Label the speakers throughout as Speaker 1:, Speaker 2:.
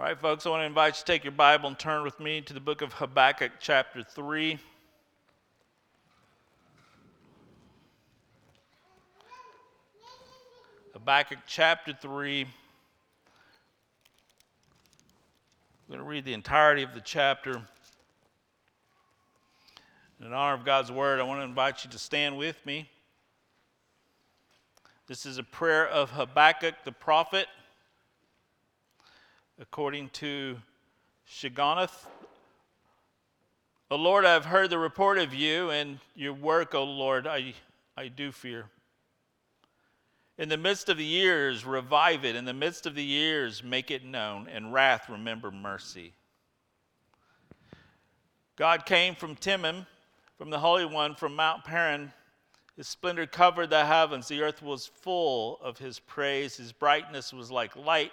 Speaker 1: All right, folks, I want to invite you to take your Bible and turn with me to the book of Habakkuk, chapter 3. Habakkuk, chapter 3. I'm going to read the entirety of the chapter. In honor of God's word, I want to invite you to stand with me. This is a prayer of Habakkuk the prophet according to Shigionoth. O Lord, I have heard the report of you and your work, O Lord, I, I do fear. In the midst of the years, revive it. In the midst of the years, make it known. In wrath, remember mercy. God came from Teman, from the Holy One, from Mount Paran. His splendor covered the heavens. The earth was full of his praise. His brightness was like light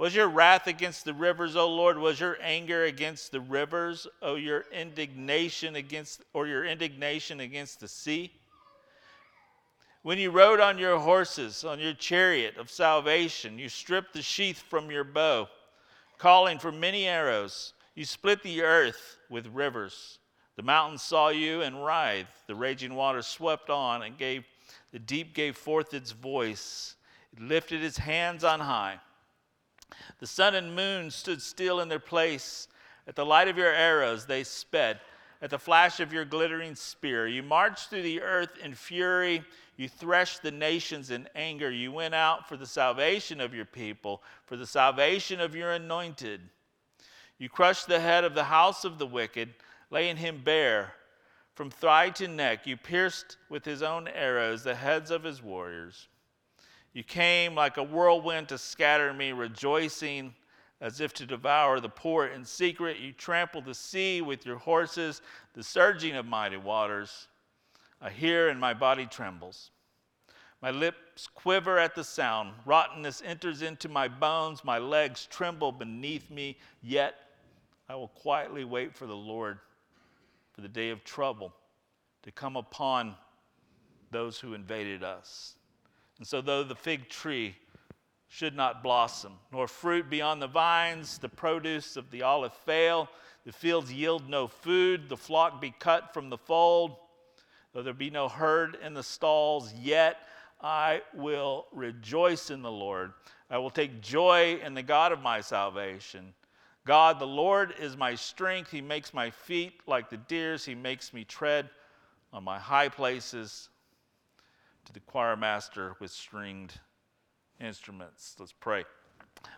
Speaker 1: Was your wrath against the rivers, O Lord? Was your anger against the rivers, O your indignation against or your indignation against the sea? When you rode on your horses, on your chariot of salvation, you stripped the sheath from your bow, calling for many arrows. You split the earth with rivers. The mountains saw you and writhed. The raging waters swept on and gave the deep gave forth its voice. It lifted its hands on high. The sun and moon stood still in their place. At the light of your arrows, they sped. At the flash of your glittering spear, you marched through the earth in fury. You threshed the nations in anger. You went out for the salvation of your people, for the salvation of your anointed. You crushed the head of the house of the wicked, laying him bare. From thigh to neck, you pierced with his own arrows the heads of his warriors. You came like a whirlwind to scatter me, rejoicing as if to devour the poor in secret. You trampled the sea with your horses, the surging of mighty waters. I hear and my body trembles. My lips quiver at the sound. Rottenness enters into my bones. My legs tremble beneath me. Yet I will quietly wait for the Lord, for the day of trouble to come upon those who invaded us. And so, though the fig tree should not blossom, nor fruit be on the vines, the produce of the olive fail, the fields yield no food, the flock be cut from the fold, though there be no herd in the stalls, yet I will rejoice in the Lord. I will take joy in the God of my salvation. God, the Lord, is my strength. He makes my feet like the deer's, He makes me tread on my high places to the choir master with stringed instruments. Let's pray.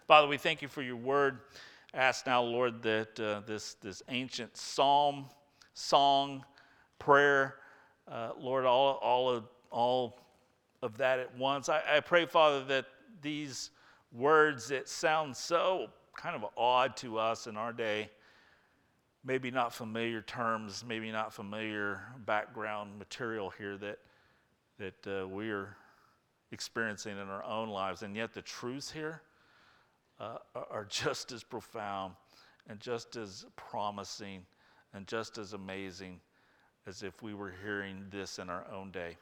Speaker 1: Father, we thank you for your word. Ask now, Lord, that uh, this, this ancient psalm, song, prayer, uh, Lord, all, all, of, all of that at once. I, I pray, Father, that these words that sound so kind of odd to us in our day, maybe not familiar terms, maybe not familiar background material here, that that uh, we are experiencing in our own lives. And yet, the truths here uh, are just as profound and just as promising and just as amazing as if we were hearing this in our own day.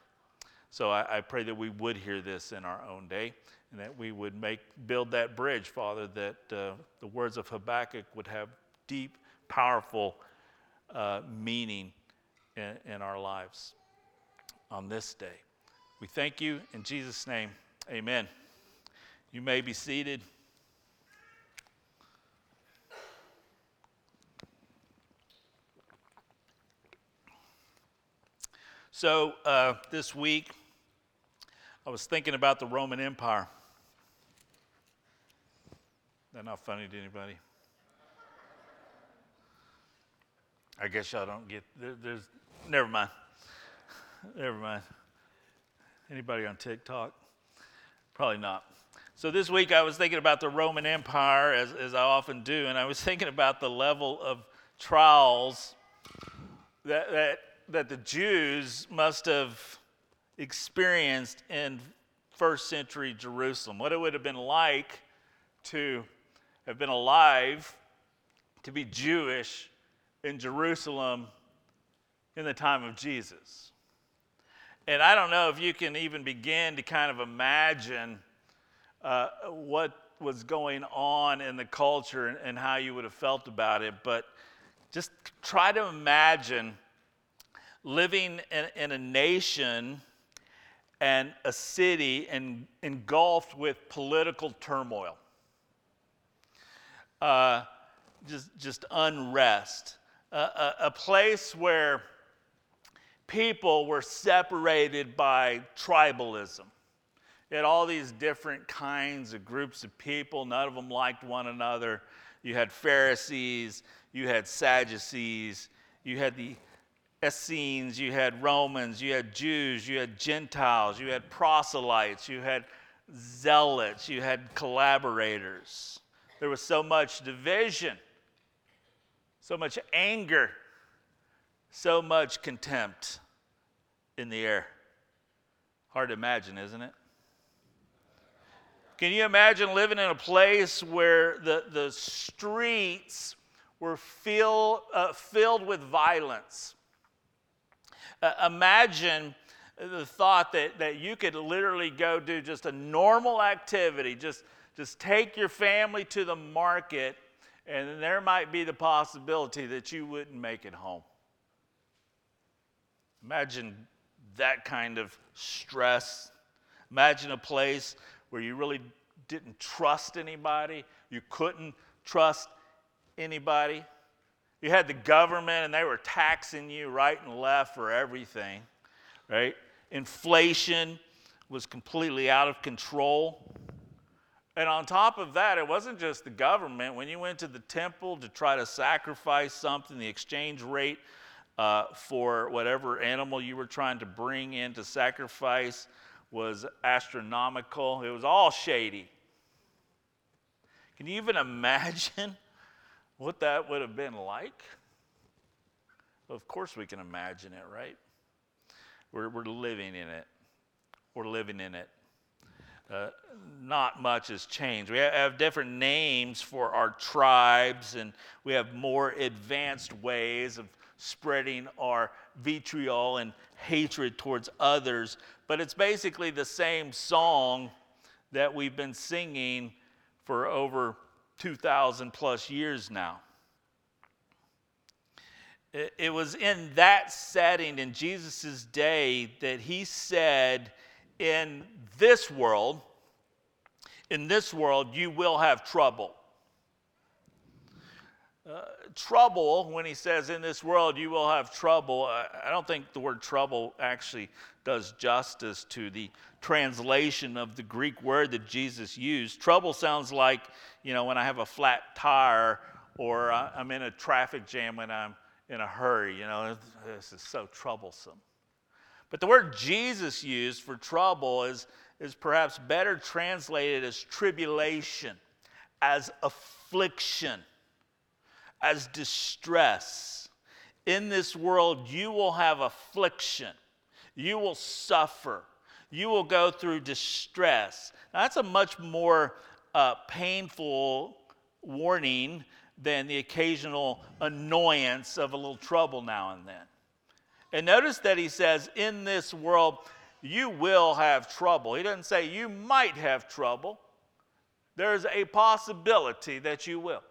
Speaker 1: So I, I, pray that we would hear this in our own day and that we would make build that bridge, Father, that uh, the words of Habakkuk would have deep, powerful uh, meaning in, in our lives on this day. We thank you in Jesus' name. Amen. You may be seated. So, uh, this week, I was thinking about the Roman Empire. That not funny to anybody? I guess y'all don't get there, there's never mind. Never mind. Anybody on TikTok? Probably not. So this week I was thinking about the Roman Empire, as, as I often do, and I was thinking about the level of trials that, that, that the Jews must have experienced in first century Jerusalem. What it would have been like to have been alive, to be Jewish in Jerusalem in the time of Jesus. And I don't know if you can even begin to kind of imagine uh, what was going on in the culture and, and how you would have felt about it, but just try to imagine living in, in a nation and a city en, engulfed with political turmoil, uh, just, just unrest, uh, a, a place where people were separated by tribalism. You had all these different kinds of groups of people, none of them liked one another. You had Pharisees, you had Sadducees, you had the Essenes, you had Romans, you had Jews, you had Gentiles, you had proselytes, you had zealots, you had collaborators. There was so much division, so much anger, so much contempt in the air. Hard to imagine, isn't it? Can you imagine living in a place where the, the streets were fill, uh, filled with violence? Uh, imagine the thought that, that you could literally go do just a normal activity, just, just take your family to the market, and there might be the possibility that you wouldn't make it home. Imagine that kind of stress. Imagine a place where you really didn't trust anybody, you couldn't trust anybody. You had the government and they were taxing you right and left for everything, right? Inflation was completely out of control. And on top of that, it wasn't just the government. When you went to the temple to try to sacrifice something, the exchange rate uh, for whatever animal you were trying to bring in to sacrifice was astronomical. It was all shady. Can you even imagine what that would have been like? Of course, we can imagine it, right? We're, we're living in it. We're living in it. Uh, not much has changed. We have different names for our tribes, and we have more advanced ways of spreading our vitriol and hatred towards others. But it's basically the same song that we've been singing for over 2,000 plus years now. It was in that setting in Jesus' day that he said, In this world, in this world, you will have trouble. Uh, trouble, when he says, in this world you will have trouble, I, I don't think the word trouble actually does justice to the translation of the Greek word that Jesus used. Trouble sounds like, you know, when I have a flat tire or I'm in a traffic jam when I'm in a hurry. You know, this is so troublesome. But the word Jesus used for trouble is, is perhaps better translated as tribulation, as affliction as distress. In this world, you will have affliction, you will suffer, you will go through distress. Now, that's a much more uh, painful warning than the occasional annoyance of a little trouble now and then. And notice that he says, In this world, you will have trouble. He doesn't say you might have trouble, there's a possibility that you will.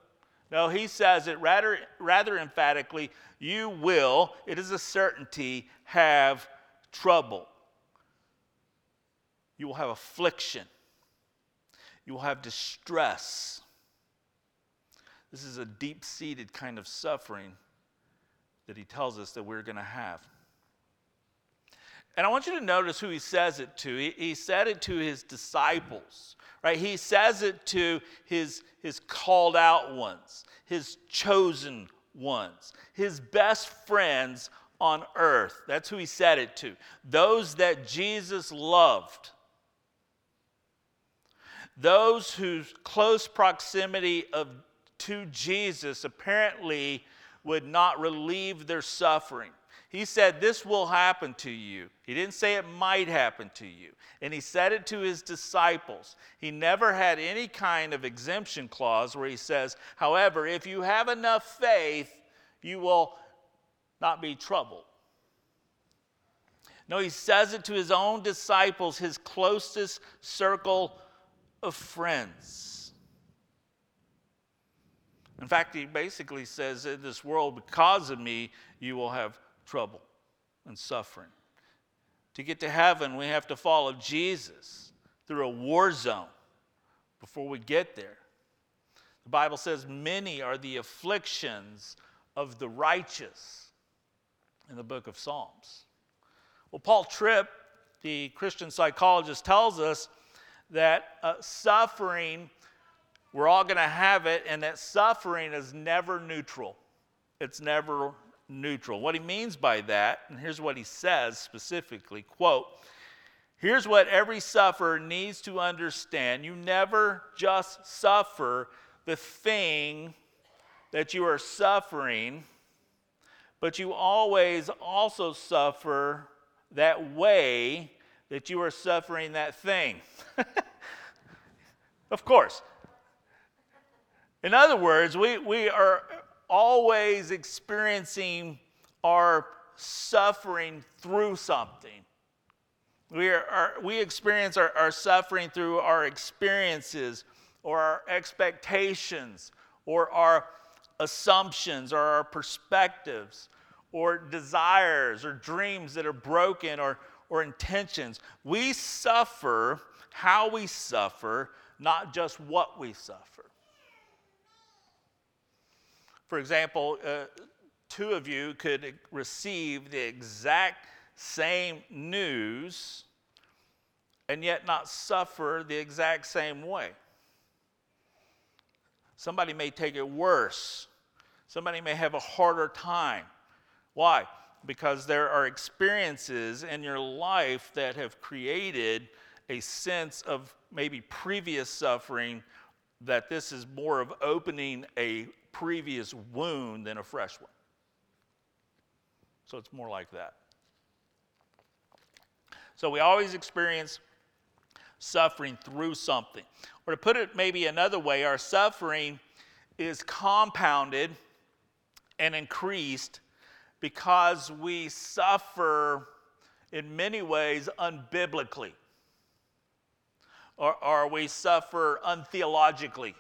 Speaker 1: No, he says it rather, rather emphatically you will, it is a certainty, have trouble. You will have affliction. You will have distress. This is a deep seated kind of suffering that he tells us that we're going to have. And I want you to notice who he says it to. He, he said it to his disciples right? He says it to his, his called out ones, his chosen ones, his best friends on earth. That's who he said it to. Those that Jesus loved. Those whose close proximity of, to Jesus apparently would not relieve their suffering. He said, This will happen to you. He didn't say it might happen to you. And he said it to his disciples. He never had any kind of exemption clause where he says, However, if you have enough faith, you will not be troubled. No, he says it to his own disciples, his closest circle of friends. In fact, he basically says, In this world, because of me, you will have trouble and suffering. To get to heaven, we have to follow Jesus through a war zone before we get there. The Bible says, Many are the afflictions of the righteous in the book of Psalms. Well, Paul Tripp, the Christian psychologist, tells us that uh, suffering, we're all going to have it, and that suffering is never neutral. It's never neutral. What he means by that, and here's what he says specifically quote, Here's what every sufferer needs to understand. You never just suffer the thing that you are suffering, but you always also suffer that way that you are suffering that thing. of course. In other words, we, we are always experiencing our suffering through something. We, are, are, we experience our, our suffering through our experiences or our expectations or our assumptions or our perspectives or desires or dreams that are broken or, or intentions. We suffer how we suffer, not just what we suffer. For example, uh, two of you could receive the exact same news and yet not suffer the exact same way. Somebody may take it worse. Somebody may have a harder time. Why? Because there are experiences in your life that have created a sense of maybe previous suffering that this is more of opening a previous wound than a fresh one. So it's more like that. So we always experience suffering through something. Or to put it maybe another way, our suffering is compounded and increased because we suffer in many ways unbiblically, or, or we suffer untheologically.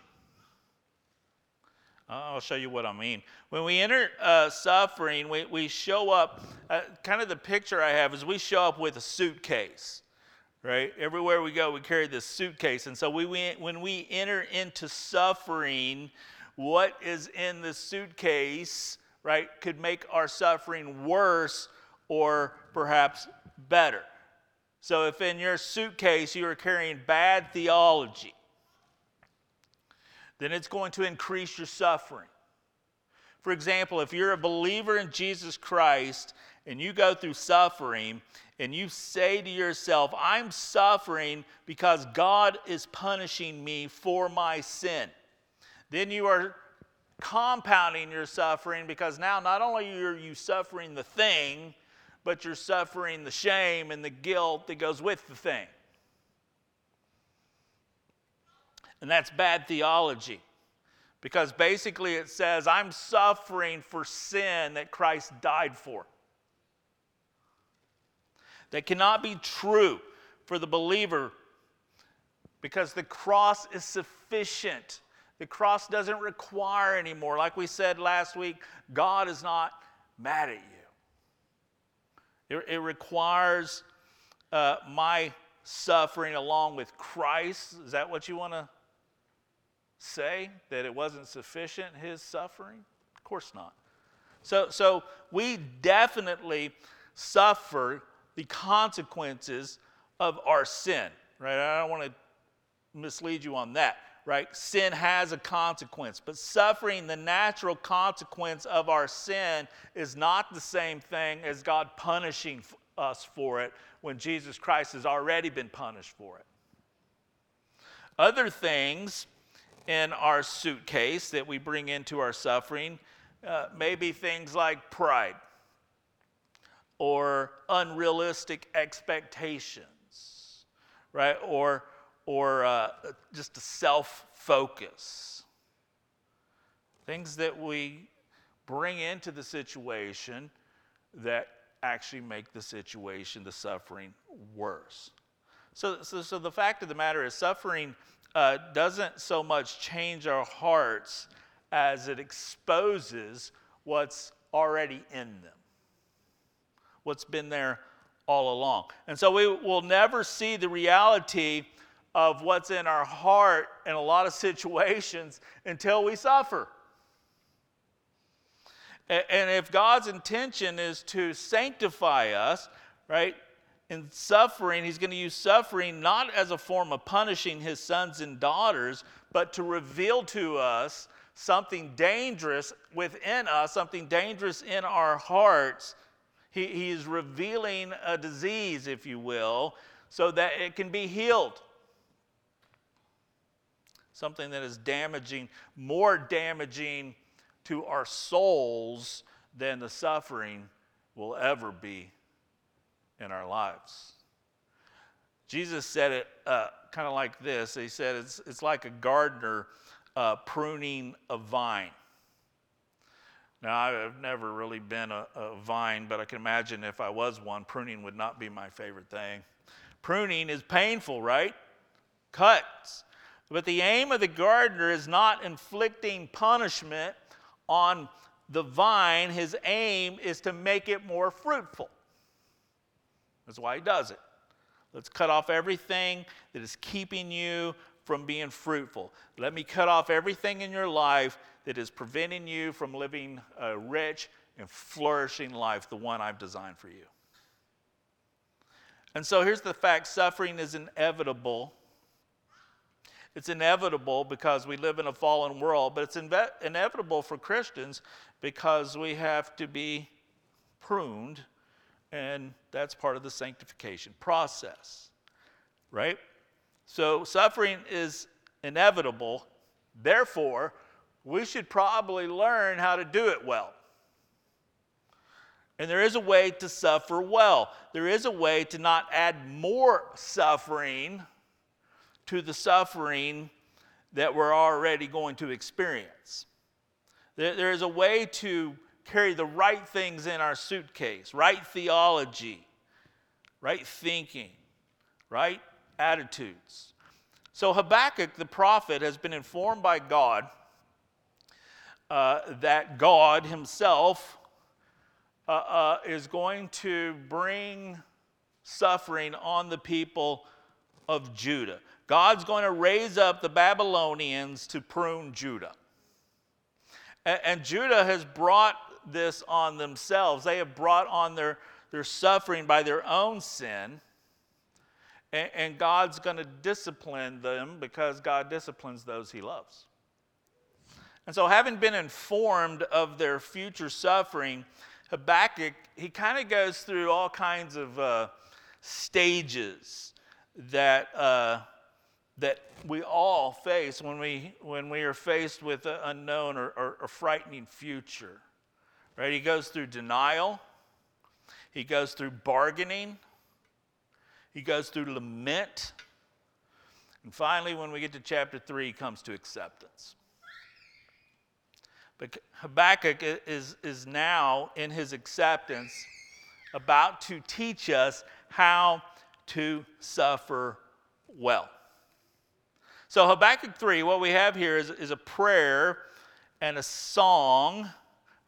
Speaker 1: I'll show you what I mean. When we enter uh, suffering, we, we show up, uh, kind of the picture I have is we show up with a suitcase, right? Everywhere we go, we carry this suitcase. And so we, we, when we enter into suffering, what is in the suitcase, right, could make our suffering worse or perhaps better. So if in your suitcase you are carrying bad theology, then it's going to increase your suffering. For example, if you're a believer in Jesus Christ and you go through suffering and you say to yourself, I'm suffering because God is punishing me for my sin, then you are compounding your suffering because now not only are you suffering the thing, but you're suffering the shame and the guilt that goes with the thing. And that's bad theology. Because basically it says, I'm suffering for sin that Christ died for. That cannot be true for the believer because the cross is sufficient. The cross doesn't require anymore. Like we said last week, God is not mad at you. It, it requires uh, my suffering along with Christ. Is that what you want to say that it wasn't sufficient, his suffering? Of course not. So, so we definitely suffer the consequences of our sin, right? I don't want to mislead you on that, right? Sin has a consequence, but suffering the natural consequence of our sin is not the same thing as God punishing us for it when Jesus Christ has already been punished for it. Other things in our suitcase that we bring into our suffering uh, maybe things like pride or unrealistic expectations, right? Or, or uh, just a self focus. Things that we bring into the situation that actually make the situation, the suffering, worse. So, so, so the fact of the matter is, suffering uh, doesn't so much change our hearts as it exposes what's already in them, what's been there all along. And so we will never see the reality of what's in our heart in a lot of situations until we suffer. And if God's intention is to sanctify us, right, in suffering, he's going to use suffering not as a form of punishing his sons and daughters, but to reveal to us something dangerous within us, something dangerous in our hearts. He, is revealing a disease, if you will, so that it can be healed. Something that is damaging, more damaging to our souls than the suffering will ever be in our lives. Jesus said it uh, kind of like this He said, It's, it's like a gardener uh, pruning a vine. Now, I've never really been a, a, vine, but I can imagine if I was one, pruning would not be my favorite thing. Pruning is painful, right? Cuts. But the aim of the gardener is not inflicting punishment on the vine. His aim is to make it more fruitful. That's why he does it. Let's cut off everything that is keeping you from being fruitful. Let me cut off everything in your life that is preventing you from living a rich and flourishing life, the one I've designed for you. And so here's the fact suffering is inevitable. It's inevitable because we live in a fallen world, but it's inve- inevitable for Christians because we have to be pruned and that's part of the sanctification process, right? So suffering is inevitable. Therefore, we should probably learn how to do it well. And there is a way to suffer well. There is a way to not add more suffering to the suffering that we're already going to experience. There is a way to carry the right things in our suitcase right theology, right thinking, right attitudes. So Habakkuk the prophet has been informed by God uh, that God himself uh, uh, is going to bring suffering on the people of Judah. God's going to raise up the Babylonians to prune Judah. And, and Judah has brought this on themselves. They have brought on their, their suffering by their own sin. And, and God's going to discipline them because God disciplines those he loves. And so, having been informed of their future suffering, Habakkuk, he kind of goes through all kinds of uh, stages that, uh, that we all face when we, when we are faced with an unknown or, or, or frightening future. Right? He goes through denial, he goes through bargaining, he goes through lament. And finally, when we get to chapter 3, he comes to acceptance. But Habakkuk is, is now in his acceptance about to teach us how to suffer well. So, Habakkuk 3, what we have here is, is a prayer and a song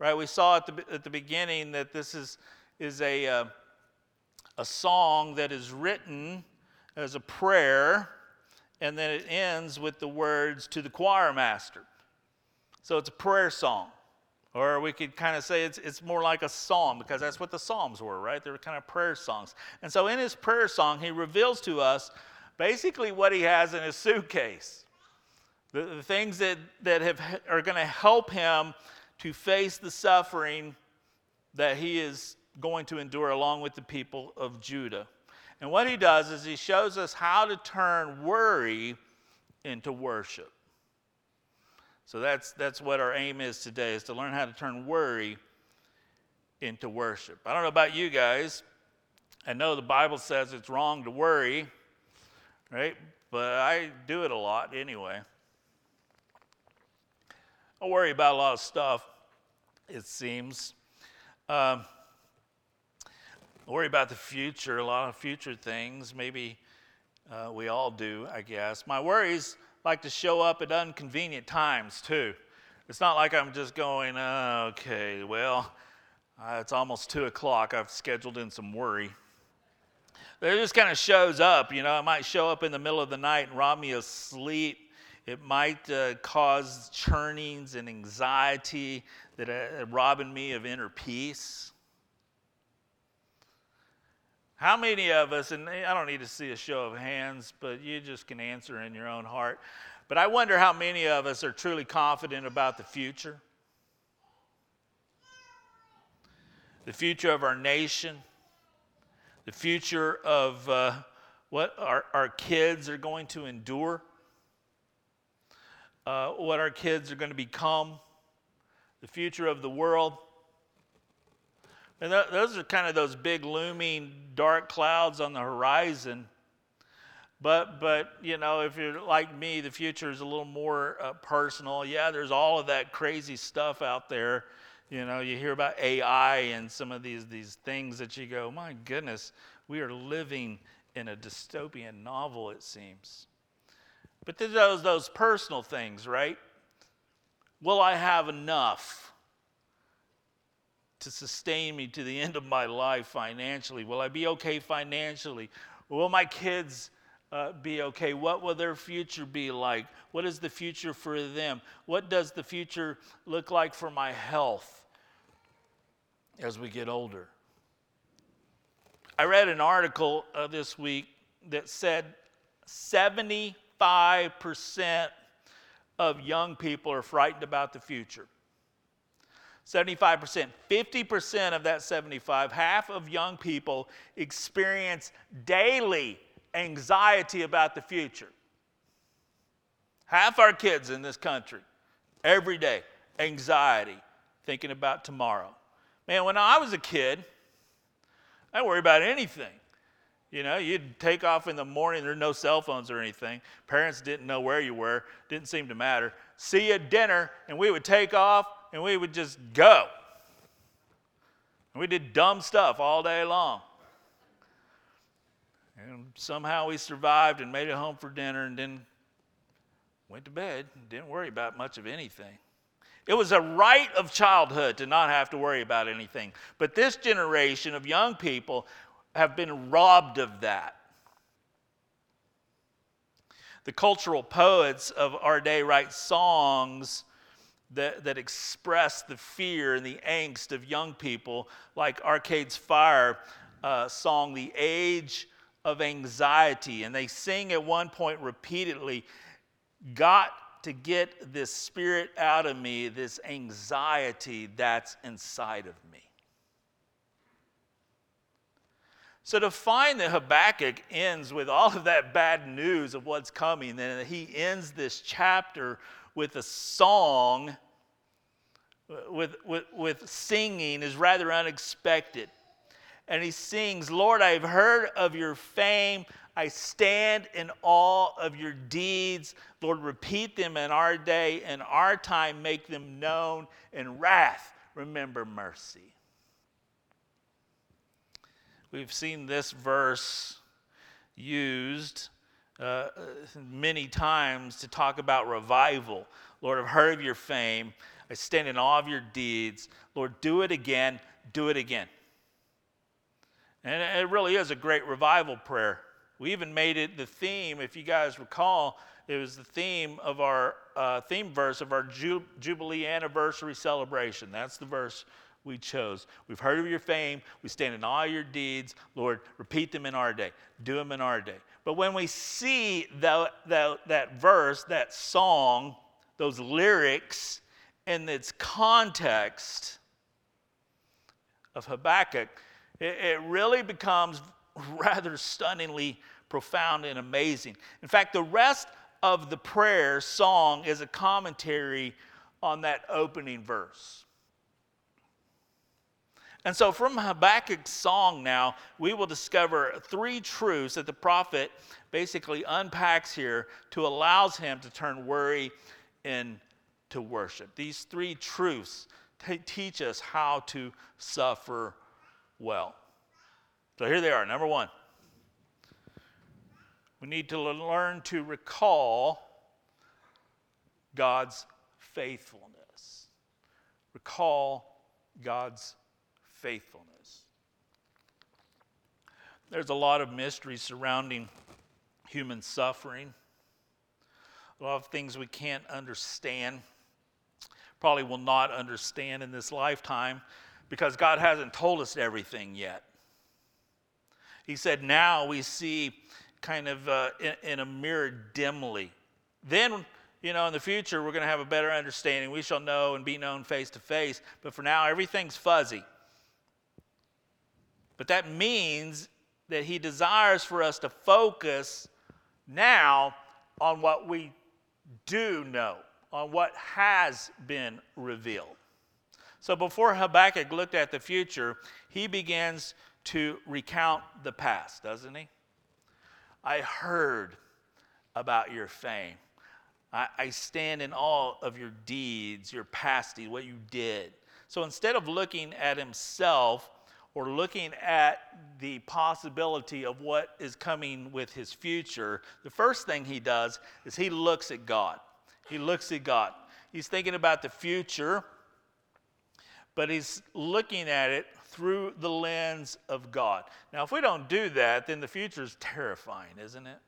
Speaker 1: right? We saw at the, at the beginning that this is, is a, uh, a song that is written as a prayer, and then it ends with the words to the choir master. So it's a prayer song. Or we could kind of say it's, it's more like a psalm because that's what the Psalms were, right? They were kind of prayer songs. And so in his prayer song, he reveals to us basically what he has in his suitcase the, the things that, that have, are going to help him to face the suffering that he is going to endure along with the people of Judah. And what he does is he shows us how to turn worry into worship. So that's, that's what our aim is today, is to learn how to turn worry into worship. I don't know about you guys. I know the Bible says it's wrong to worry, right? But I do it a lot anyway. I worry about a lot of stuff, it seems. Um, worry about the future, a lot of future things. Maybe uh, we all do, I guess. My worries like to show up at inconvenient times, too. It's not like I'm just going, uh, okay, well, uh, it's almost two o'clock. I've scheduled in some worry. It just kind of shows up, you know. It might show up in the middle of the night and rob me of sleep. It might uh, cause churnings and anxiety that are uh, robbing me of inner peace. How many of us, and I don't need to see a show of hands, but you just can answer in your own heart. But I wonder how many of us are truly confident about the future? The future of our nation, the future of uh, what our, our kids are going to endure, uh, what our kids are going to become, the future of the world. And th- those are kind of those big looming dark clouds on the horizon. But, but you know, if you're like me, the future is a little more uh, personal. Yeah, there's all of that crazy stuff out there. You know, you hear about AI and some of these, these things that you go, my goodness, we are living in a dystopian novel, it seems. But those, those personal things, right? Will I have enough? to sustain me to the end of my life financially? Will I be okay financially? Will my kids uh, be okay? What will their future be like? What is the future for them? What does the future look like for my health as we get older? I read an article uh, this week that said 75% of young people are frightened about the future. 75%. 50% of that 75, half of young people experience daily anxiety about the future. Half our kids in this country, every day, anxiety, thinking about tomorrow. Man, when I was a kid, I didn't worry about anything. You know, you'd take off in the morning, there were no cell phones or anything. Parents didn't know where you were, didn't seem to matter. See you at dinner, and we would take off and we would just go. And we did dumb stuff all day long. And somehow we survived and made it home for dinner and then went to bed didn't worry about much of anything. It was a right of childhood to not have to worry about anything. But this generation of young people have been robbed of that. The cultural poets of our day write songs that, that express the fear and the angst of young people, like Arcade's Fire uh, song, The Age of Anxiety. And they sing at one point repeatedly, Got to get this spirit out of me, this anxiety that's inside of me. So to find that Habakkuk ends with all of that bad news of what's coming, and he ends this chapter with a song, with, with, with singing, is rather unexpected. And he sings, Lord, I've heard of your fame. I stand in awe of your deeds. Lord, repeat them in our day, in our time, make them known. In wrath, remember mercy. We've seen this verse used uh, many times to talk about revival. Lord, I've heard of your fame. I stand in awe of your deeds. Lord, do it again. Do it again. And it really is a great revival prayer. We even made it the theme, if you guys recall, it was the theme of our uh, theme verse of our Jubilee anniversary celebration. That's the verse we chose. We've heard of your fame. We stand in all your deeds. Lord, repeat them in our day. Do them in our day. But when we see the, that verse, that song, those lyrics in its context of Habakkuk, it, it really becomes rather stunningly profound and amazing. In fact, the rest of the prayer song is a commentary on that opening verse. And so, from Habakkuk's song now, we will discover three truths that the prophet basically unpacks here to allows him to turn worry into worship. These three truths t- teach us how to suffer well. So here they are. Number one, we need to learn to recall God's faithfulness. Recall God's faithfulness. There's a lot of mystery surrounding human suffering, a lot of things we can't understand, probably will not understand in this lifetime because God hasn't told us everything yet. He said, now we see kind of uh, in, in a mirror dimly. Then you know, in the future, we're going to have a better understanding. We shall know and be known face to face. But for now, everything's fuzzy. But that means that he desires for us to focus now on what we do know, on what has been revealed. So before Habakkuk looked at the future, he begins to recount the past, doesn't he? I heard about your fame. I, I stand in awe of your deeds, your past deeds, what you did. So instead of looking at himself, or looking at the possibility of what is coming with his future, the first thing he does is he looks at God. He looks at God. He's thinking about the future, but he's looking at it through the lens of God. Now, if we don't do that, then the future is terrifying, isn't it?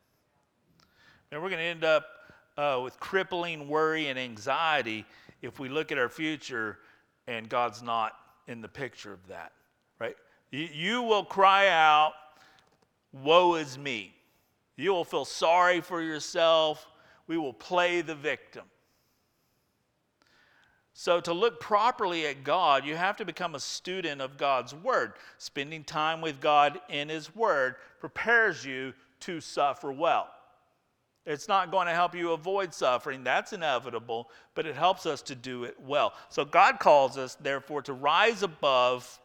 Speaker 1: And we're going to end up uh, with crippling worry and anxiety if we look at our future and God's not in the picture of that right? You will cry out, Woe is me. You will feel sorry for yourself. We will play the victim. So, to look properly at God, you have to become a student of God's Word. Spending time with God in His Word prepares you to suffer well. It's not going to help you avoid suffering, that's inevitable, but it helps us to do it well. So, God calls us, therefore, to rise above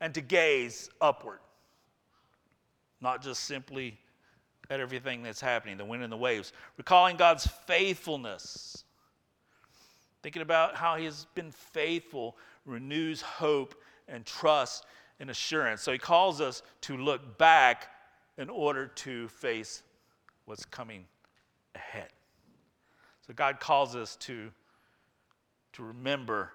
Speaker 1: and to gaze upward, not just simply at everything that's happening, the wind and the waves. Recalling God's faithfulness, thinking about how He has been faithful, renews hope and trust and assurance. So He calls us to look back in order to face what's coming ahead. So God calls us to, to remember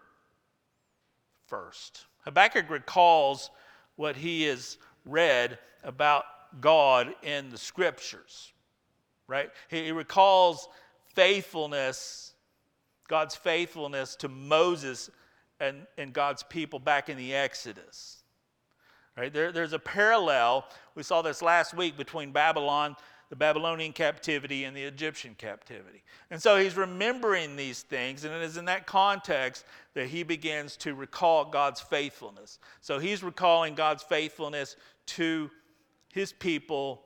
Speaker 1: first. Habakkuk recalls what he has read about God in the scriptures, right? He, recalls faithfulness, God's faithfulness to Moses and, and God's people back in the Exodus. Right? There, there's a parallel, we saw this last week, between Babylon the Babylonian captivity and the Egyptian captivity. And so he's remembering these things, and it is in that context that he begins to recall God's faithfulness. So he's recalling God's faithfulness to his people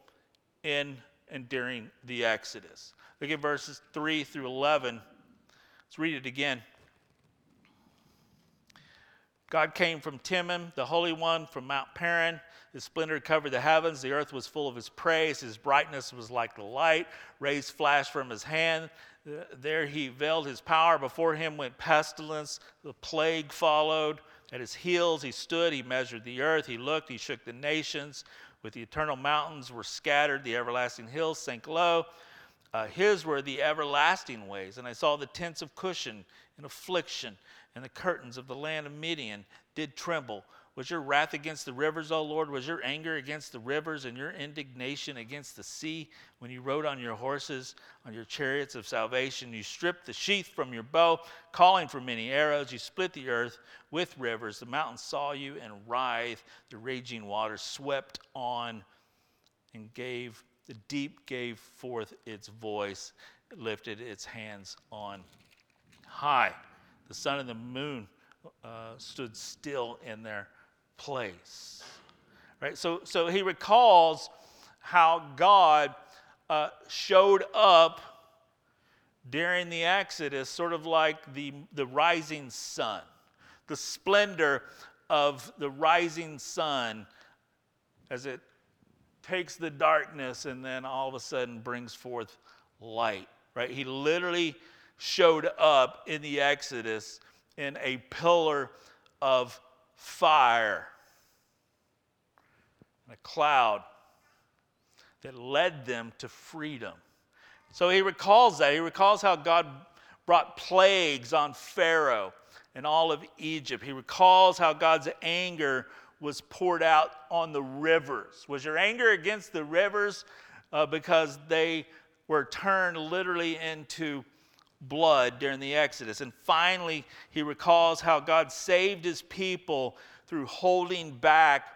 Speaker 1: in and during the Exodus. Look at verses 3 through 11. Let's read it again. God came from Teman, the Holy One from Mount Paran. His splendor covered the heavens. The earth was full of his praise. His brightness was like the light. Rays flashed from his hand. There he veiled his power. Before him went pestilence. The plague followed. At his heels he stood. He measured the earth. He looked. He shook the nations. With the eternal mountains were scattered. The everlasting hills sank low. Uh, his were the everlasting ways. And I saw the tents of Cushan in affliction and the curtains of the land of Midian did tremble. Was your wrath against the rivers, O Lord? Was your anger against the rivers and your indignation against the sea when you rode on your horses, on your chariots of salvation? You stripped the sheath from your bow, calling for many arrows. You split the earth with rivers. The mountains saw you and writhed. The raging waters swept on and gave, the deep gave forth its voice, it lifted its hands on high the sun and the moon uh, stood still in their place. Right? So, so he recalls how God uh, showed up during the Exodus, sort of like the, the rising sun, the splendor of the rising sun as it takes the darkness and then all of a sudden brings forth light, right? He literally showed up in the Exodus in a pillar of fire, and a cloud that led them to freedom. So he recalls that. He recalls how God brought plagues on Pharaoh and all of Egypt. He recalls how God's anger was poured out on the rivers. Was your anger against the rivers uh, because they were turned literally into blood during the Exodus? And finally, he recalls how God saved his people through holding back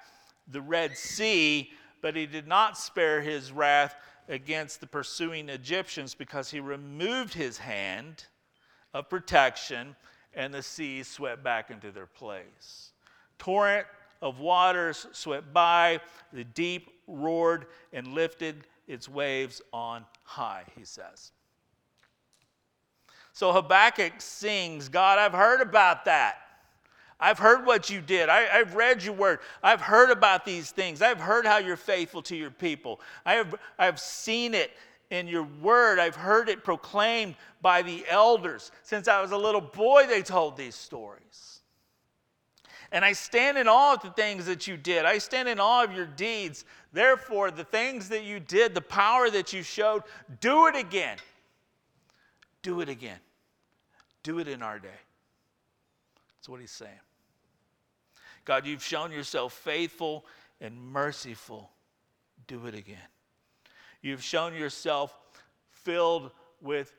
Speaker 1: the Red Sea, but he did not spare his wrath against the pursuing Egyptians because he removed his hand of protection and the sea swept back into their place. Torrent of waters swept by, the deep roared and lifted its waves on high, he says. So Habakkuk sings, God, I've heard about that. I've heard what you did. I, have read your word. I've heard about these things. I've heard how you're faithful to your people. I have, I've seen it in your word. I've heard it proclaimed by the elders. Since I was a little boy, they told these stories. And I stand in awe of the things that you did. I stand in awe of your deeds. Therefore, the things that you did, the power that you showed, do it again. Do it again. Do it in our day. That's what he's saying. God, you've shown yourself faithful and merciful. Do it again. You've shown yourself filled with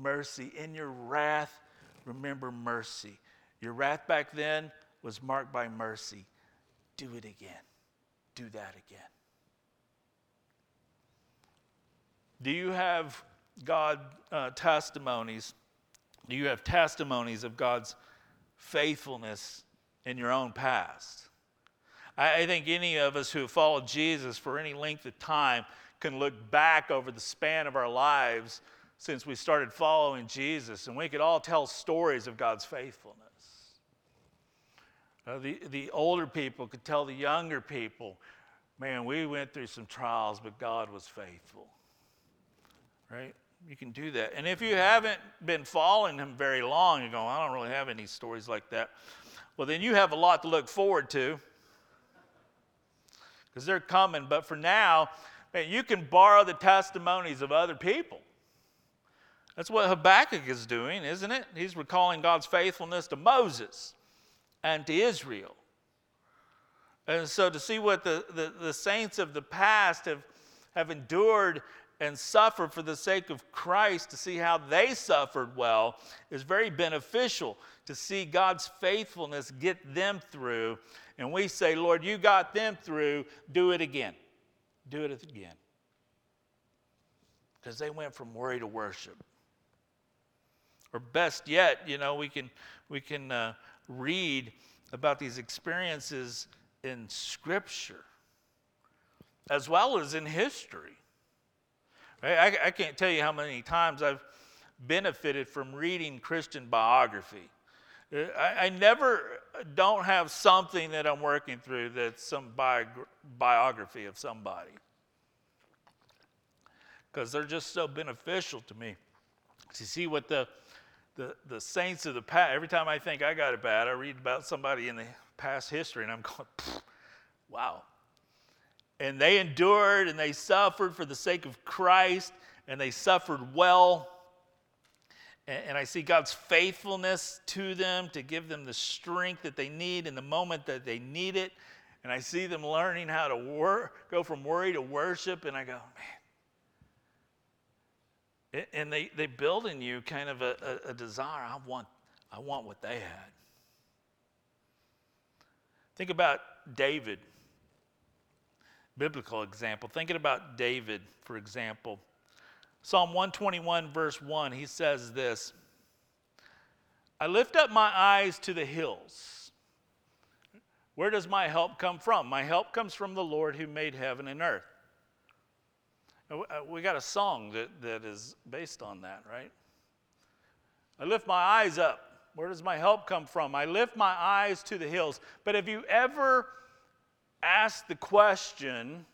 Speaker 1: mercy. In your wrath, remember mercy. Your wrath back then was marked by mercy. Do it again. Do that again. Do you have God uh, testimonies? Do you have testimonies of God's faithfulness in your own past. I, I think any of us who have followed Jesus for any length of time can look back over the span of our lives since we started following Jesus, and we could all tell stories of God's faithfulness. Uh, the, the older people could tell the younger people, man, we went through some trials, but God was faithful. Right? You can do that. And if you haven't been following him very long, you go, I don't really have any stories like that. Well, then you have a lot to look forward to because they're coming. But for now, man, you can borrow the testimonies of other people. That's what Habakkuk is doing, isn't it? He's recalling God's faithfulness to Moses and to Israel. And so to see what the, the, the saints of the past have, have endured and suffer for the sake of Christ, to see how they suffered well, is very beneficial to see God's faithfulness get them through. And we say, Lord, you got them through, do it again. Do it again. Because they went from worry to worship. Or best yet, you know, we can, we can uh, read about these experiences in Scripture as well as in history. I, I can't tell you how many times I've benefited from reading Christian biography. I, I, never don't have something that I'm working through that's some bi- biography of somebody because they're just so beneficial to me. To see what the, the, the saints of the past, every time I think I got it bad, I read about somebody in the past history and I'm going, wow, and they endured and they suffered for the sake of Christ and they suffered well. And, I see God's faithfulness to them to give them the strength that they need in the moment that they need it. And I see them learning how to wor- go from worry to worship. And I go, man. And they, they build in you kind of a, a, a desire. I want, I want what they had. Think about David biblical example. Thinking about David, for example, Psalm 121, verse 1, he says this I lift up my eyes to the hills. Where does my help come from? My help comes from the Lord who made heaven and earth. Uh, we got a song that, that is based on that, right? I lift my eyes up. Where does my help come from? I lift my eyes to the hills. But have you ever asked the question,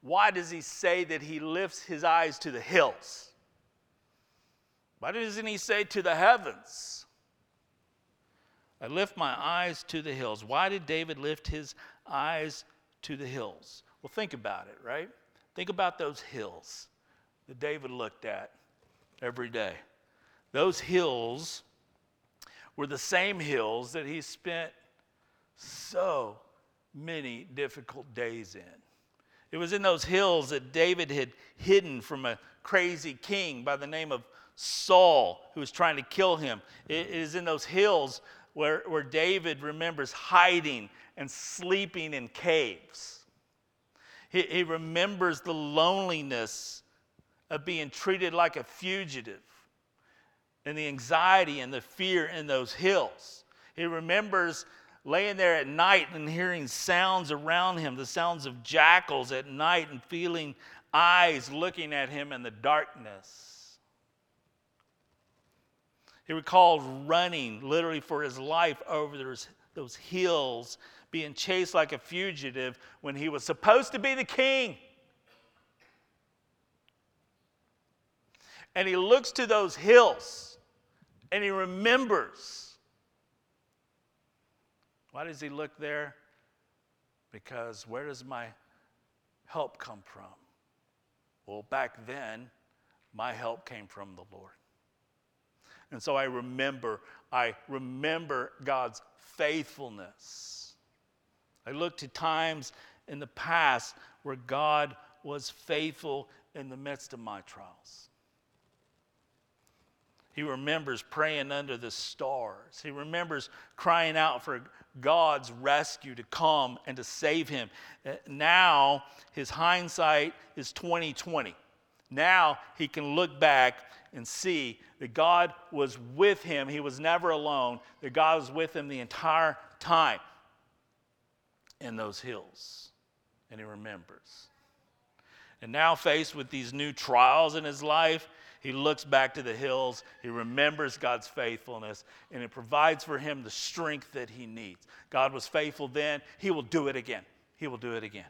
Speaker 1: why does he say that he lifts his eyes to the hills? Why doesn't he say to the heavens? I lift my eyes to the hills. Why did David lift his eyes to the hills? Well, think about it, right? Think about those hills that David looked at every day. Those hills were the same hills that he spent so many difficult days in. It was in those hills that David had hidden from a crazy king by the name of Saul, who was trying to kill him. It is in those hills where, where David remembers hiding and sleeping in caves. He, he remembers the loneliness of being treated like a fugitive and the anxiety and the fear in those hills. He remembers laying there at night and hearing sounds around him, the sounds of jackals at night, and feeling eyes looking at him in the darkness. He recalled running literally for his life over those, those hills, being chased like a fugitive when he was supposed to be the king. And he looks to those hills and he remembers. Why does he look there? Because where does my help come from? Well, back then, my help came from the Lord. And so I remember, I remember God's faithfulness. I look to times in the past where God was faithful in the midst of my trials. He remembers praying under the stars. He remembers crying out for God's rescue to come and to save him. Uh, now his hindsight is 2020. Now he can look back and see that God was with him. He was never alone, that God was with him the entire time in those hills. And he remembers. And now, faced with these new trials in his life, he looks back to the hills, he remembers God's faithfulness, and it provides for him the strength that he needs. God was faithful then, he will do it again. He will do it again.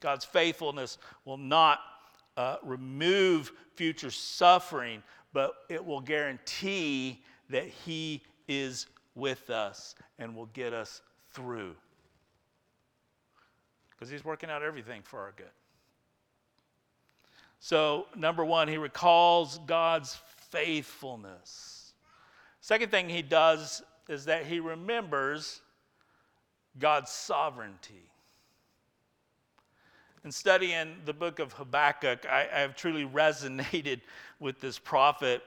Speaker 1: God's faithfulness will not uh, remove future suffering, but it will guarantee that he is with us and will get us through. Because he's working out everything for our good. So, number one, he recalls God's faithfulness. Second thing he does is that he remembers God's sovereignty. In studying the book of Habakkuk, I, I have truly resonated with this prophet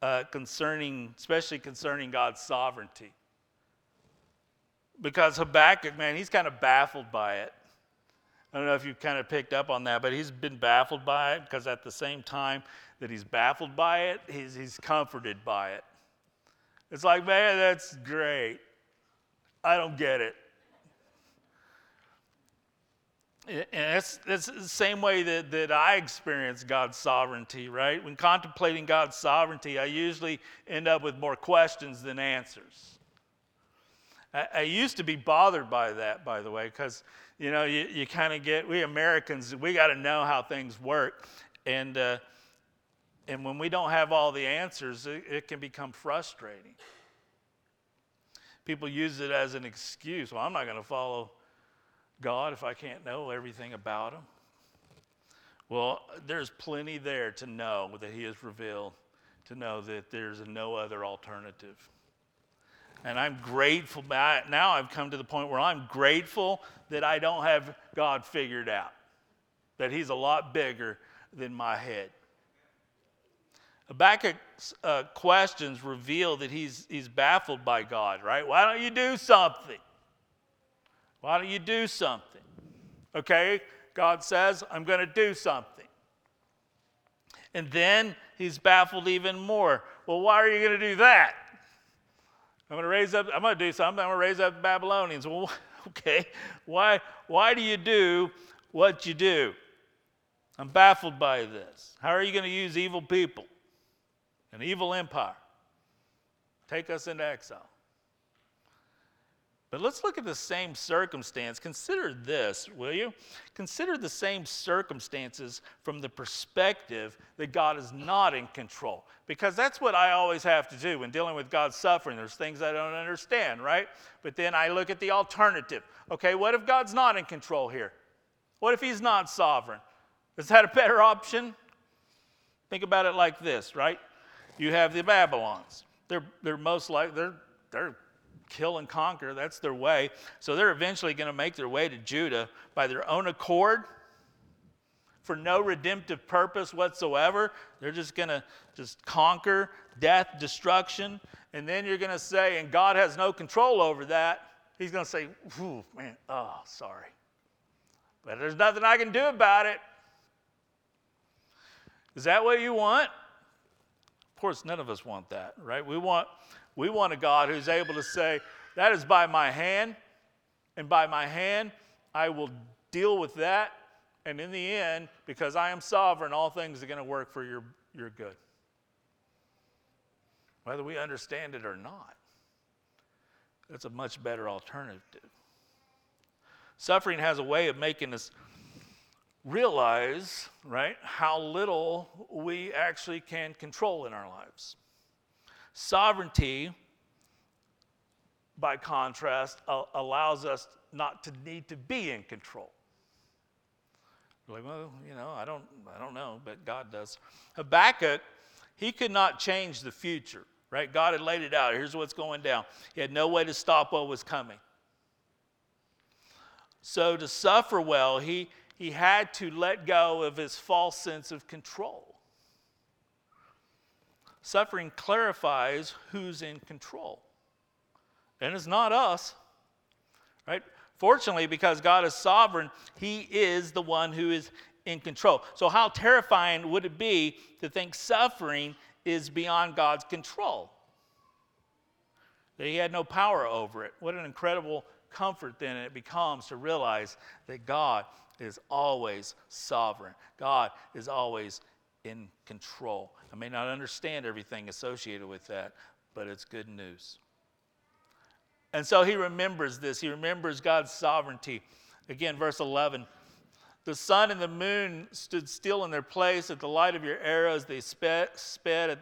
Speaker 1: uh, concerning, especially concerning God's sovereignty. Because Habakkuk, man, he's kind of baffled by it. I don't know if you kind of picked up on that, but he's been baffled by it because at the same time that he's baffled by it, he's, he's comforted by it. It's like, man, that's great. I don't get it. And it's, it's the same way that, that I experience God's sovereignty, right? When contemplating God's sovereignty, I usually end up with more questions than answers. I, I used to be bothered by that, by the way, because you know, you, you kind of get, we Americans, we got to know how things work. And, uh, and when we don't have all the answers, it, it can become frustrating. People use it as an excuse. Well, I'm not going to follow God if I can't know everything about Him. Well, there's plenty there to know that He has revealed, to know that there's no other alternative. And I'm grateful. Now I've come to the point where I'm grateful that I don't have God figured out, that He's a lot bigger than my head. Habakkuk's uh, questions reveal that he's, he's baffled by God, right? Why don't you do something? Why don't you do something? Okay, God says, I'm going to do something. And then he's baffled even more. Well, why are you going to do that? I'm going to raise up, I'm going to do something. I'm going to raise up the Babylonians. Well, okay. Why, why do you do what you do? I'm baffled by this. How are you going to use evil people, an evil empire? take us into exile. But let's look at the same circumstance. Consider this, will you? Consider the same circumstances from the perspective that God is not in control. Because that's what I always have to do when dealing with God's suffering. There's things I don't understand, right? But then I look at the alternative. Okay, what if God's not in control here? What if He's not sovereign? Is that a better option? Think about it like this, right? You have the Babylons. They're, they're most like, they're, they're kill and conquer. That's their way. So they're eventually going to make their way to Judah by their own accord for no redemptive purpose whatsoever. They're just going to just conquer death, destruction. And then you're going to say, and God has no control over that. He's going to say, man, oh, sorry. But there's nothing I can do about it. Is that what you want? Of course, none of us want that, right? We want we want a God who's able to say, That is by my hand, and by my hand I will deal with that. And in the end, because I am sovereign, all things are going to work for your, your good. Whether we understand it or not, that's a much better alternative. Suffering has a way of making us realize, right, how little we actually can control in our lives. Sovereignty, by contrast, allows us not to need to be in control. like, well, you know, I don't, I don't know, but God does. Habakkuk, he could not change the future, right? God had laid it out. Here's what's going down. He had no way to stop what was coming. So to suffer well, he, he had to let go of his false sense of control. Suffering clarifies who's in control. And it's not us, right? Fortunately, because God is sovereign, He is the one who is in control. So, how terrifying would it be to think suffering is beyond God's control? That He had no power over it. What an incredible comfort then it becomes to realize that God is always sovereign, God is always in control. I may not understand everything associated with that, but it's good news. And so he remembers this. He remembers God's sovereignty. Again, verse 11. The sun and the moon stood still in their place at the light of your arrows. They sped, sped at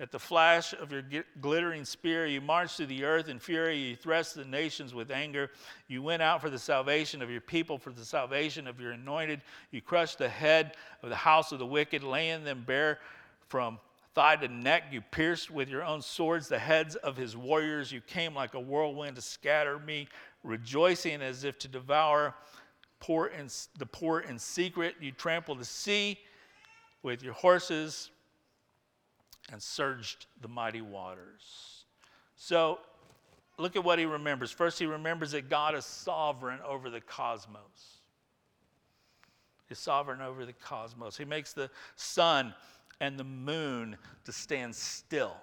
Speaker 1: at the flash of your glittering spear, you marched through the earth in fury. You thrust the nations with anger. You went out for the salvation of your people, for the salvation of your anointed. You crushed the head of the house of the wicked, laying them bare from thigh to neck. You pierced with your own swords the heads of his warriors. You came like a whirlwind to scatter me, rejoicing as if to devour poor in, the poor in secret. You trampled the sea with your horses and surged the mighty waters. So look at what he remembers. First, he remembers that God is sovereign over the cosmos. He's sovereign over the cosmos. He makes the sun and the moon to stand still.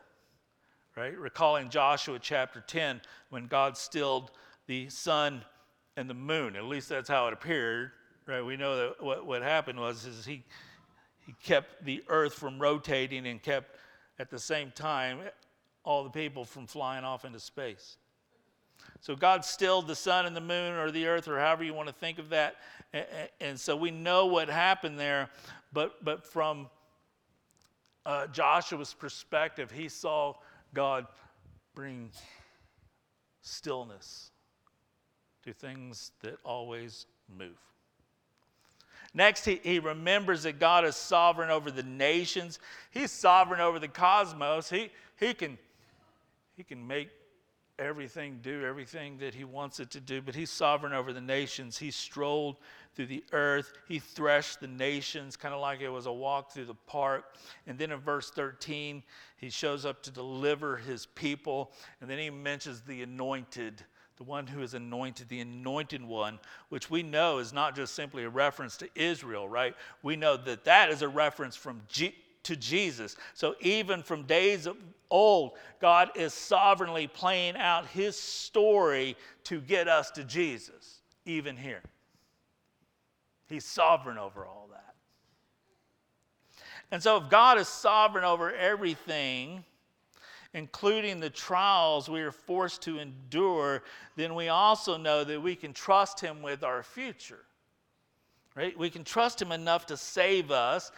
Speaker 1: Right? Recalling Joshua chapter 10 when God stilled the sun and the moon. At least that's how it appeared. Right? We know that what, what happened was is he, he kept the earth from rotating and kept at the same time all the people from flying off into space. So God stilled the sun and the moon or the earth or however you want to think of that. And so we know what happened there. But, but from uh, Joshua's perspective, he saw God bring stillness to things that always move. Next, he, he remembers that God is sovereign over the nations. He's sovereign over the cosmos. He, he, can, he can make everything do everything that he wants it to do, but he's sovereign over the nations. He strolled through the earth, he threshed the nations, kind of like it was a walk through the park. And then in verse 13, he shows up to deliver his people, and then he mentions the anointed the one who is anointed, the anointed one, which we know is not just simply a reference to Israel, right? We know that that is a reference from G- to Jesus. So even from days of old, God is sovereignly playing out his story to get us to Jesus, even here. He's sovereign over all that. And so if God is sovereign over everything, including the trials we are forced to endure, then we also know that we can trust Him with our future. Right? We can trust Him enough to save us,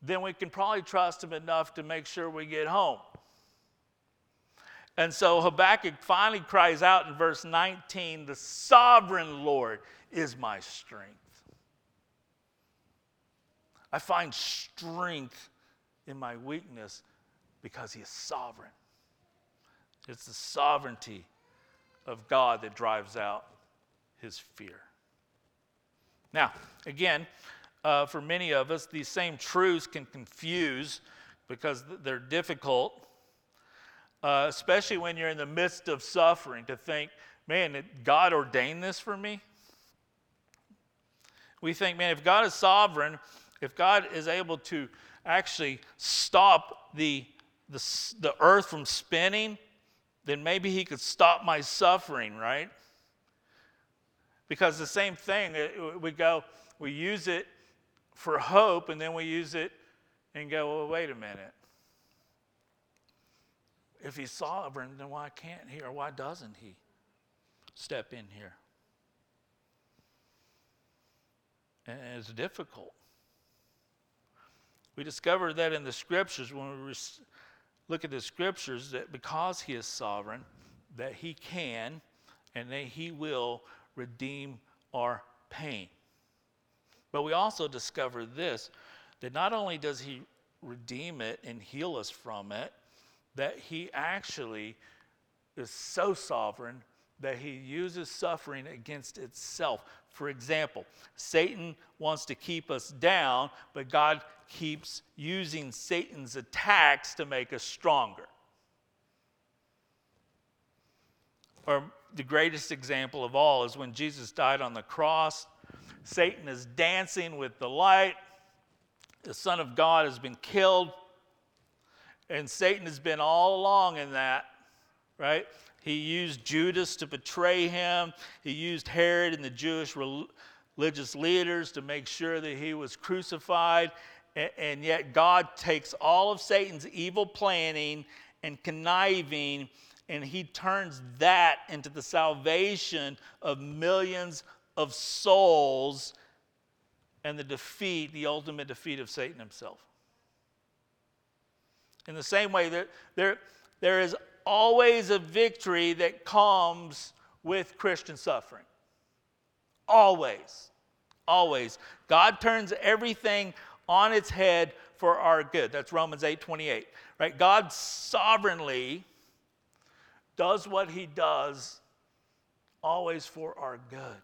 Speaker 1: then we can probably trust Him enough to make sure we get home. And so Habakkuk finally cries out in verse 19 The sovereign Lord is my strength. I find strength in my weakness because He is sovereign. It's the sovereignty of God that drives out His fear. Now, again, uh, for many of us, these same truths can confuse because they're difficult uh, especially when you're in the midst of suffering, to think, man, God ordained this for me. We think, man, if God is sovereign, if God is able to actually stop the, the, the earth from spinning, then maybe He could stop my suffering, right? Because the same thing, we go, we use it for hope, and then we use it and go, well, wait a minute. If he's sovereign, then why can't he or why doesn't he step in here? And it's difficult. We discover that in the scriptures when we look at the scriptures that because he is sovereign, that he can and that he will redeem our pain. But we also discover this that not only does he redeem it and heal us from it, that he actually is so sovereign that he uses suffering against itself. For example, Satan wants to keep us down, but God keeps using Satan's attacks to make us stronger. Or the greatest example of all is when Jesus died on the cross. Satan is dancing with the light. The Son of God has been killed. And Satan has been all along in that, right? He used Judas to betray him. He used Herod and the Jewish religious leaders to make sure that he was crucified. And yet, God takes all of Satan's evil planning and conniving, and he turns that into the salvation of millions of souls and the defeat, the ultimate defeat of Satan himself. In the same way, there, there, there is always a victory that comes with Christian suffering. Always. Always. God turns everything on its head for our good. That's Romans 8 28. Right? God sovereignly does what he does always for our good.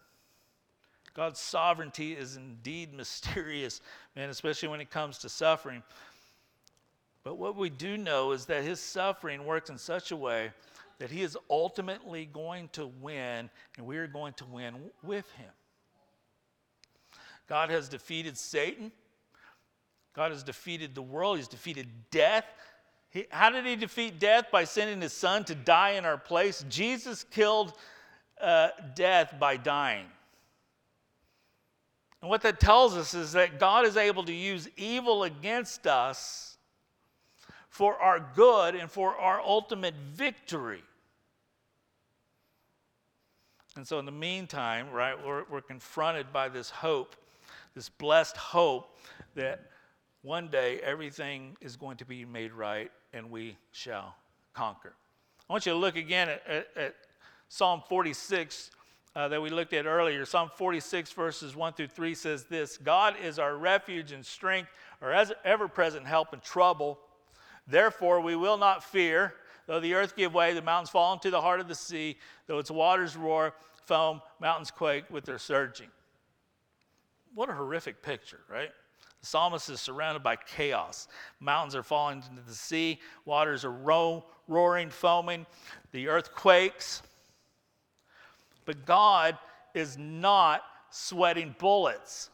Speaker 1: God's sovereignty is indeed mysterious, man, especially when it comes to suffering. But what we do know is that his suffering works in such a way that he is ultimately going to win, and we are going to win with him. God has defeated Satan. God has defeated the world. He's defeated death. He, how did he defeat death? By sending his son to die in our place. Jesus killed uh, death by dying. And what that tells us is that God is able to use evil against us for our good and for our ultimate victory. And so, in the meantime, right, we're, we're confronted by this hope, this blessed hope that one day everything is going to be made right and we shall conquer. I want you to look again at, at, at Psalm 46 uh, that we looked at earlier. Psalm 46, verses 1 through 3 says this God is our refuge and strength, our ever present help in trouble. Therefore, we will not fear, though the earth give way, the mountains fall into the heart of the sea, though its waters roar, foam, mountains quake with their surging. What a horrific picture, right? The psalmist is surrounded by chaos. Mountains are falling into the sea, waters are ro- roaring, foaming, the earth quakes. But God is not sweating bullets.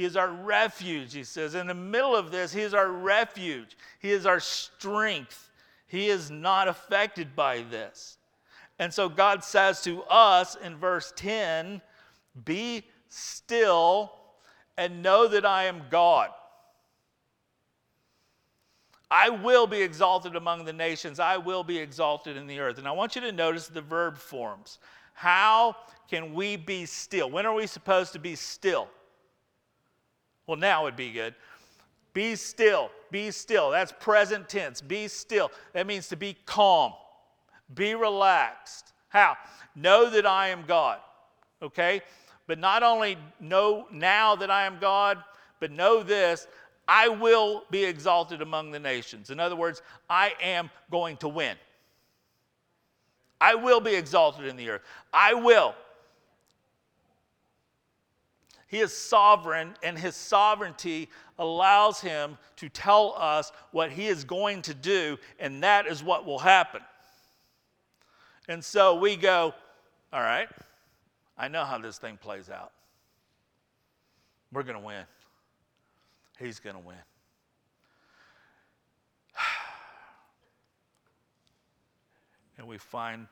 Speaker 1: He is our refuge, he says. In the middle of this, He is our refuge. He is our strength. He is not affected by this. And so God says to us in verse 10 Be still and know that I am God. I will be exalted among the nations. I will be exalted in the earth. And I want you to notice the verb forms. How can we be still? When are we supposed to be still? Well, now would be good. Be still. Be still. That's present tense. Be still. That means to be calm. Be relaxed. How? Know that I am God. Okay? But not only know now that I am God, but know this I will be exalted among the nations. In other words, I am going to win. I will be exalted in the earth. I will. He is sovereign, and his sovereignty allows him to tell us what he is going to do, and that is what will happen. And so we go, all right, I know how this thing plays out. We're going to win. He's going to win. and we find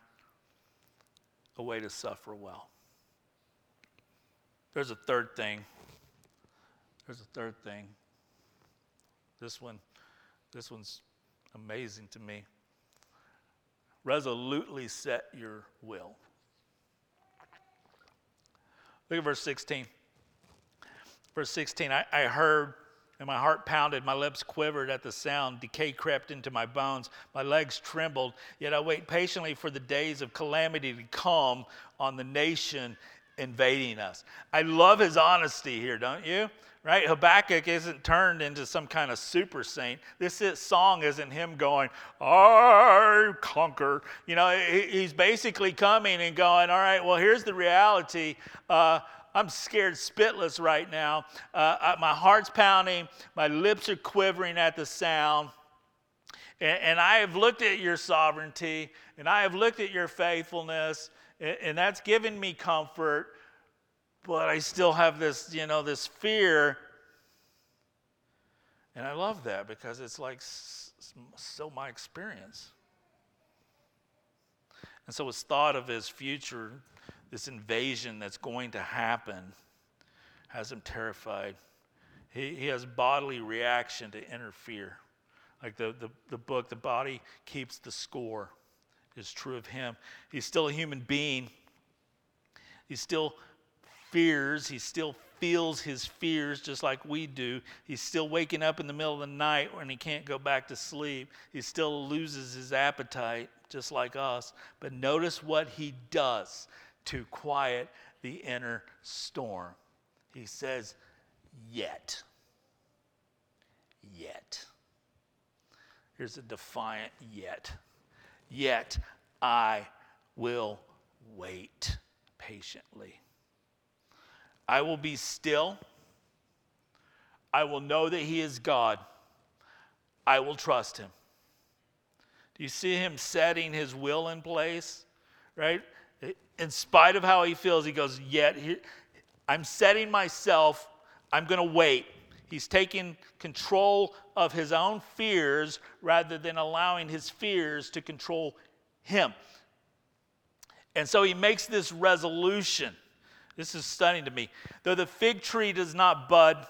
Speaker 1: a way to suffer well. There's a third thing. There's a third thing. This one, this one's amazing to me. Resolutely set your will. Look at verse 16. Verse 16, I, I heard and my heart pounded, my lips quivered at the sound. Decay crept into my bones, my legs trembled. Yet I wait patiently for the days of calamity to come on the nation invading us. I love his honesty here, don't you? Right? Habakkuk isn't turned into some kind of super saint. This is, song isn't him going, I conquer. You know, he's basically coming and going, all right, well, here's the reality. Uh, I'm scared spitless right now. Uh, my heart's pounding. My lips are quivering at the sound. And, and, I have looked at your sovereignty and I have looked at your faithfulness, and, that's given me comfort. But I still have this, you know, this fear. And I love that because it's like so my experience. And so it's thought of his future this invasion that's going to happen has him terrified. He, he has bodily reaction to interfere. Like the, the, the book, The Body Keeps the Score, is true of him. He's still a human being. He still fears. He still feels his fears just like we do. He's still waking up in the middle of the night when he can't go back to sleep. He still loses his appetite just like us. But notice what he does to quiet the inner storm. He says, Yet. Yet. Here's a defiant yet. Yet I will wait patiently. I will be still. I will know that He is God. I will trust Him. Do you see Him setting His will in place? Right? in spite of how he feels, he goes, Yet I'm setting myself, I'm going to wait. He's taking control of his own fears rather than allowing his fears to control him. And so he makes this resolution. This is stunning to me. Though the fig tree does not bud,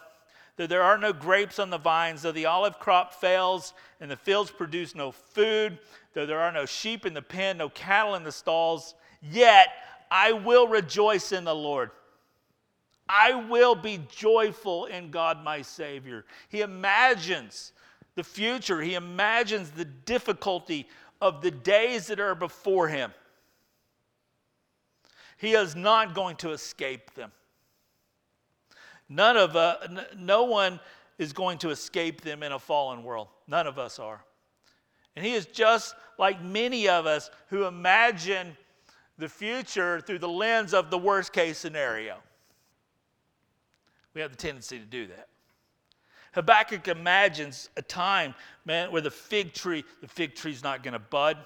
Speaker 1: though there are no grapes on the vines, though the olive crop fails and the fields produce no food, though there are no sheep in the pen, no cattle in the stalls, Yet I will rejoice in the Lord. I will be joyful in God my Savior. He imagines the future, he imagines the difficulty of the days that are before him. He is not going to escape them. None of uh, n- no one is going to escape them in a fallen world. None of us are. And he is just like many of us who imagine the future through the lens of the worst case scenario. We have the tendency to do that. Habakkuk imagines a time, man, where the fig tree, the fig tree's not going to bud.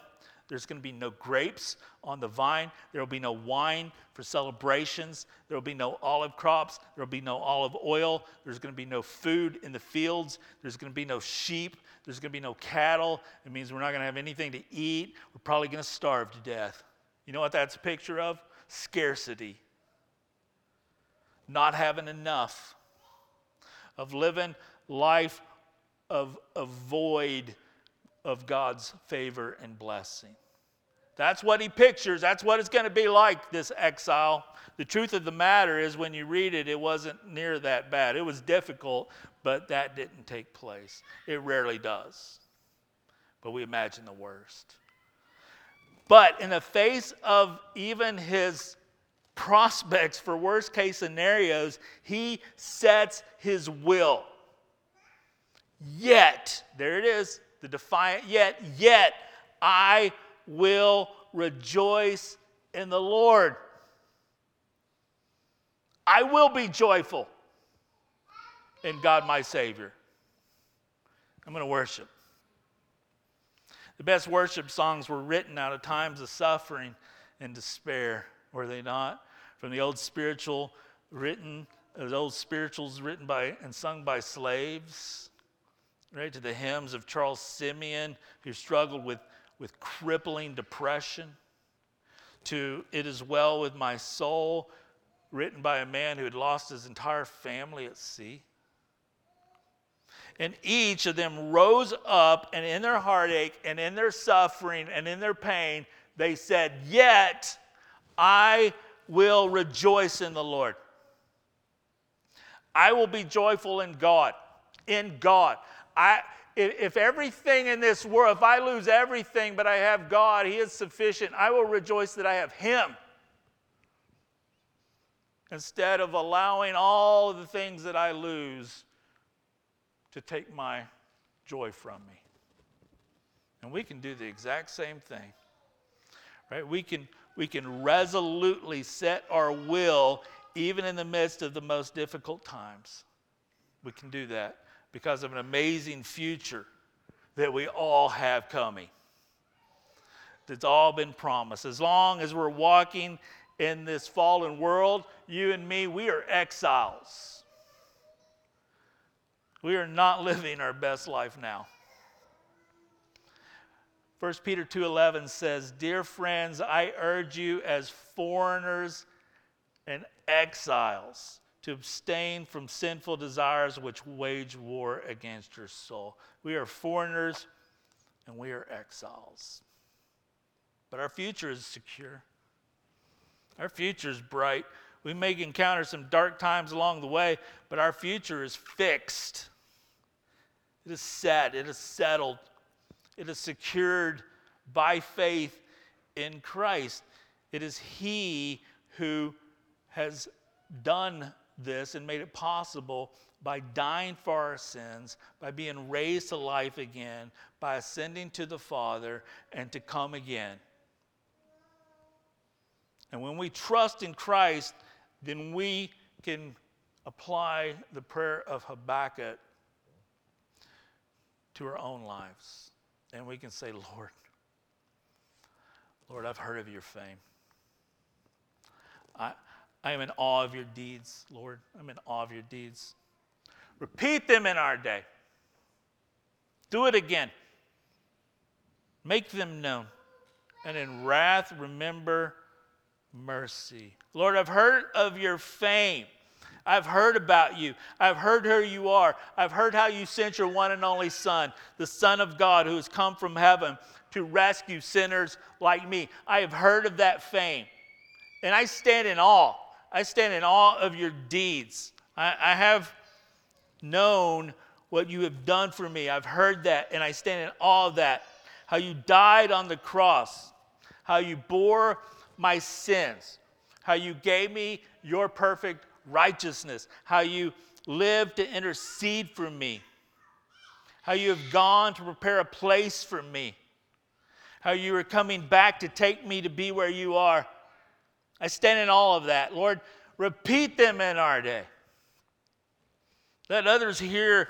Speaker 1: There's going to be no grapes on the vine. There will be no wine for celebrations. There will be no olive crops. There will be no olive oil. There's going to be no food in the fields. There's going to be no sheep. There's going to be no cattle. It means we're not going to have anything to eat. We're probably going to starve to death. You know what that's a picture of? Scarcity. Not having enough. Of living life of a void of God's favor and blessing. That's what he pictures. That's what it's going to be like, this exile. The truth of the matter is, when you read it, it wasn't near that bad. It was difficult, but that didn't take place. It rarely does. But we imagine the worst. But in the face of even his prospects for worst case scenarios, he sets his will. Yet, there it is, the defiant yet, yet I will rejoice in the Lord. I will be joyful in God my Savior. I'm going to worship. The best worship songs were written out of times of suffering and despair, were they not? From the old spiritual written, uh, the old spirituals written by and sung by slaves, right, to the hymns of Charles Simeon, who struggled with, with crippling depression, to It Is Well with My Soul, written by a man who had lost his entire family at sea. And each of them rose up, and in their heartache, and in their suffering, and in their pain, they said, Yet I will rejoice in the Lord. I will be joyful in God. In God. I, if everything in this world, if I lose everything, but I have God, He is sufficient, I will rejoice that I have Him instead of allowing all the things that I lose to take my joy from me. And we can do the exact same thing. Right? We can we can resolutely set our will even in the midst of the most difficult times. We can do that because of an amazing future that we all have coming. That's all been promised. As long as we're walking in this fallen world, you and me, we are exiles. We are not living our best life now. 1 Peter 2:11 says, "Dear friends, I urge you as foreigners and exiles to abstain from sinful desires which wage war against your soul." We are foreigners and we are exiles. But our future is secure. Our future is bright. We may encounter some dark times along the way, but our future is fixed. It is set, it is settled, it is secured by faith in Christ. It is He who has done this and made it possible by dying for our sins, by being raised to life again, by ascending to the Father, and to come again. And when we trust in Christ, then we can apply the prayer of Habakkuk to our own lives. And we can say, Lord, Lord, I've heard of your fame. I, I am in awe of your deeds, Lord. I'm in awe of your deeds. Repeat them in our day. Do it again. Make them known. And in wrath, remember mercy. Lord, I've heard of your fame. I've heard about you. I've heard who you are. I've heard how you sent your one and only Son, the Son of God, who has come from heaven to rescue sinners like me. I have heard of that fame. And I stand in awe. I stand in awe of your deeds. I, I have known what you have done for me. I've heard that, and I stand in awe of that. How you died on the cross, how you bore my sins, how you gave me your perfect righteousness, how you live to intercede for me, how you have gone to prepare a place for me, how you are coming back to take me to be where you are. I stand in all of that. Lord, repeat them in our day. Let others hear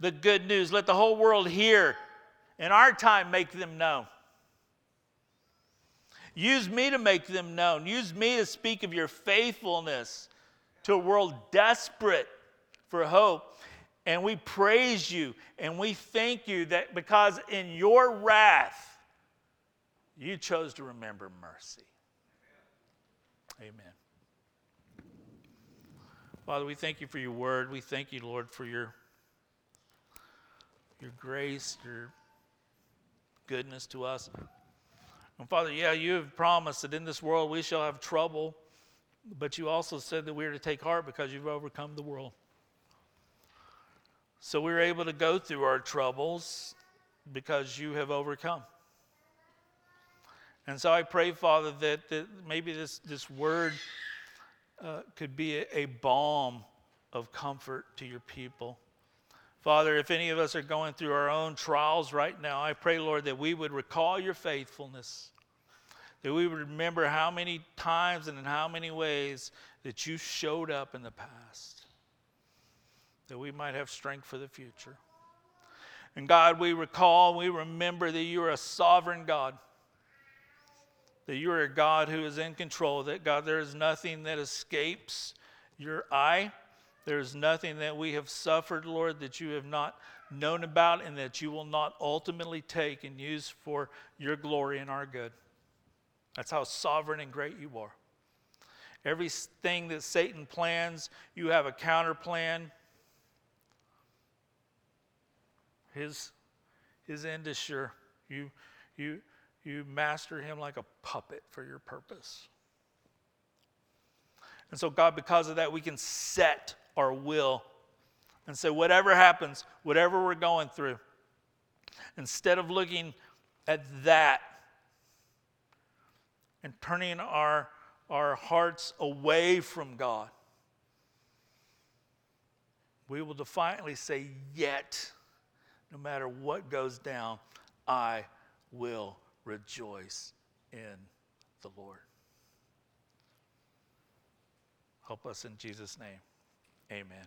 Speaker 1: the good news. Let the whole world hear. In our time, make them known. Use me to make them known. Use me to speak of your faithfulness to a world desperate for hope. And we praise you and we thank you that because in your wrath, you chose to remember mercy. Amen. Father, we thank you for your word. We thank you, Lord, for your your grace, your goodness to us. And Father, yeah, you have promised that in this world we shall have trouble, but you also said that we are to take heart because you've overcome the world. So we're able to go through our troubles because you have overcome. And so I pray, Father, that, that maybe this, this word uh, could be a, a balm of comfort to your people. Father, if any of us are going through our own trials right now, I pray, Lord, that we would recall your faithfulness, that we would remember how many times and in how many ways that you showed up in the past, that we might have strength for the future. And God, we recall, we remember that you are a sovereign God, that you are a God who is in control, that God, there is nothing that escapes your eye. There is nothing that we have suffered, Lord, that you have not known about and that you will not ultimately take and use for your glory and our good. That's how sovereign and great you are. Everything that Satan plans, you have a counter plan. His, his end is sure. You, you, you master him like a puppet for your purpose. And so, God, because of that, we can set our will and say, whatever happens, whatever we're going through, instead of looking at that and turning our, our hearts away from God, we will defiantly say, Yet, no matter what goes down, I will rejoice in the Lord. Help us in Jesus' name. Amen.